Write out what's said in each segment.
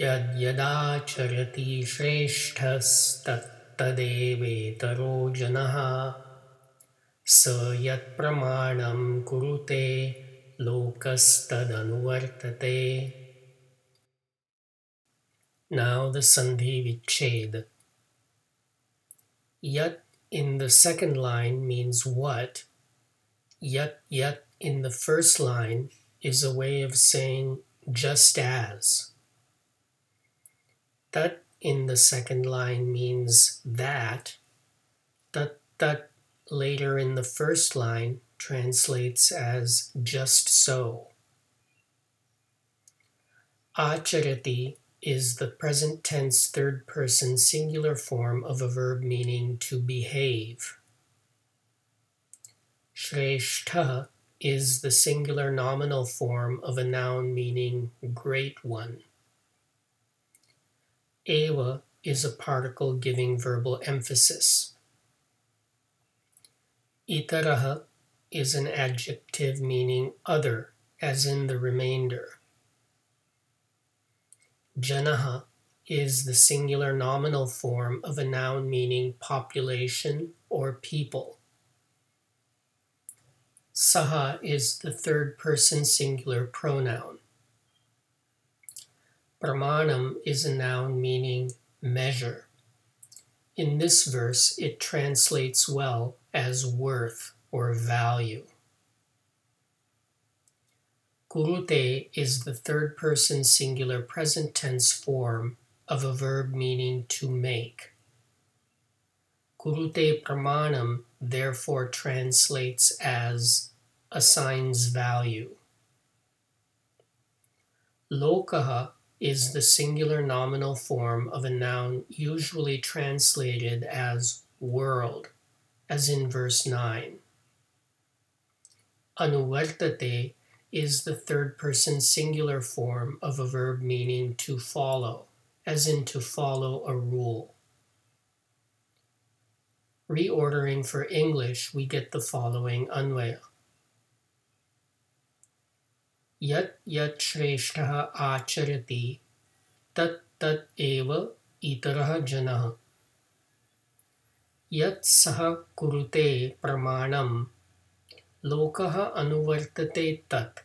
यद्यदाचरति श्रेष्ठस्तत्तदेवेतरो जनः स यत्प्रमाणं कुरुते लोकस्तदनुवर्तते Now the Sandhi Vichhed. Yat in the second line means what. Yat, yat in the first line is a way of saying just as. Tat in the second line means that. That tat later in the first line translates as just so. Acharati is the present tense third person singular form of a verb meaning to behave. Shreshtha is the singular nominal form of a noun meaning great one. Eva is a particle giving verbal emphasis. Itaraha is an adjective meaning other, as in the remainder. Janaha is the singular nominal form of a noun meaning population or people. Saha is the third person singular pronoun. Pramanam is a noun meaning measure. In this verse, it translates well as worth or value. Kurute is the third person singular present tense form of a verb meaning to make. Kurute pramanam therefore translates as assigns value. Lokaha is the singular nominal form of a noun usually translated as world, as in verse 9. Anuvartate is the third person singular form of a verb meaning to follow, as in to follow a rule. Reordering for English, we get the following anvaya. Yat yat shreshtaha acharati tat tat eva itarah janah. Yat saha kurute pramanam lokah anuvartate tat.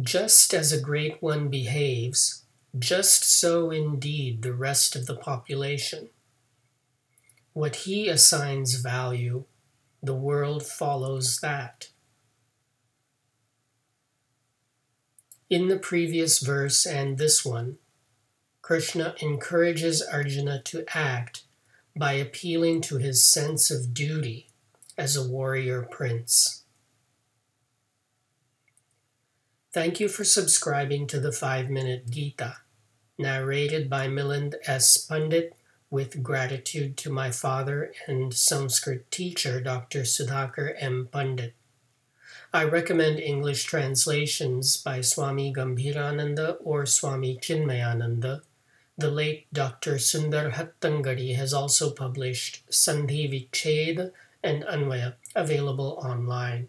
Just as a great one behaves, just so indeed the rest of the population. What he assigns value, the world follows that. In the previous verse and this one, Krishna encourages Arjuna to act by appealing to his sense of duty as a warrior prince. Thank you for subscribing to the 5 Minute Gita, narrated by Milind S. Pandit, with gratitude to my father and Sanskrit teacher, Dr. Sudhakar M. Pandit. I recommend English translations by Swami Gambhirananda or Swami Chinmayananda. The late Dr. Sundar Hattangadi has also published Sandhi Vichhed and Anvaya available online.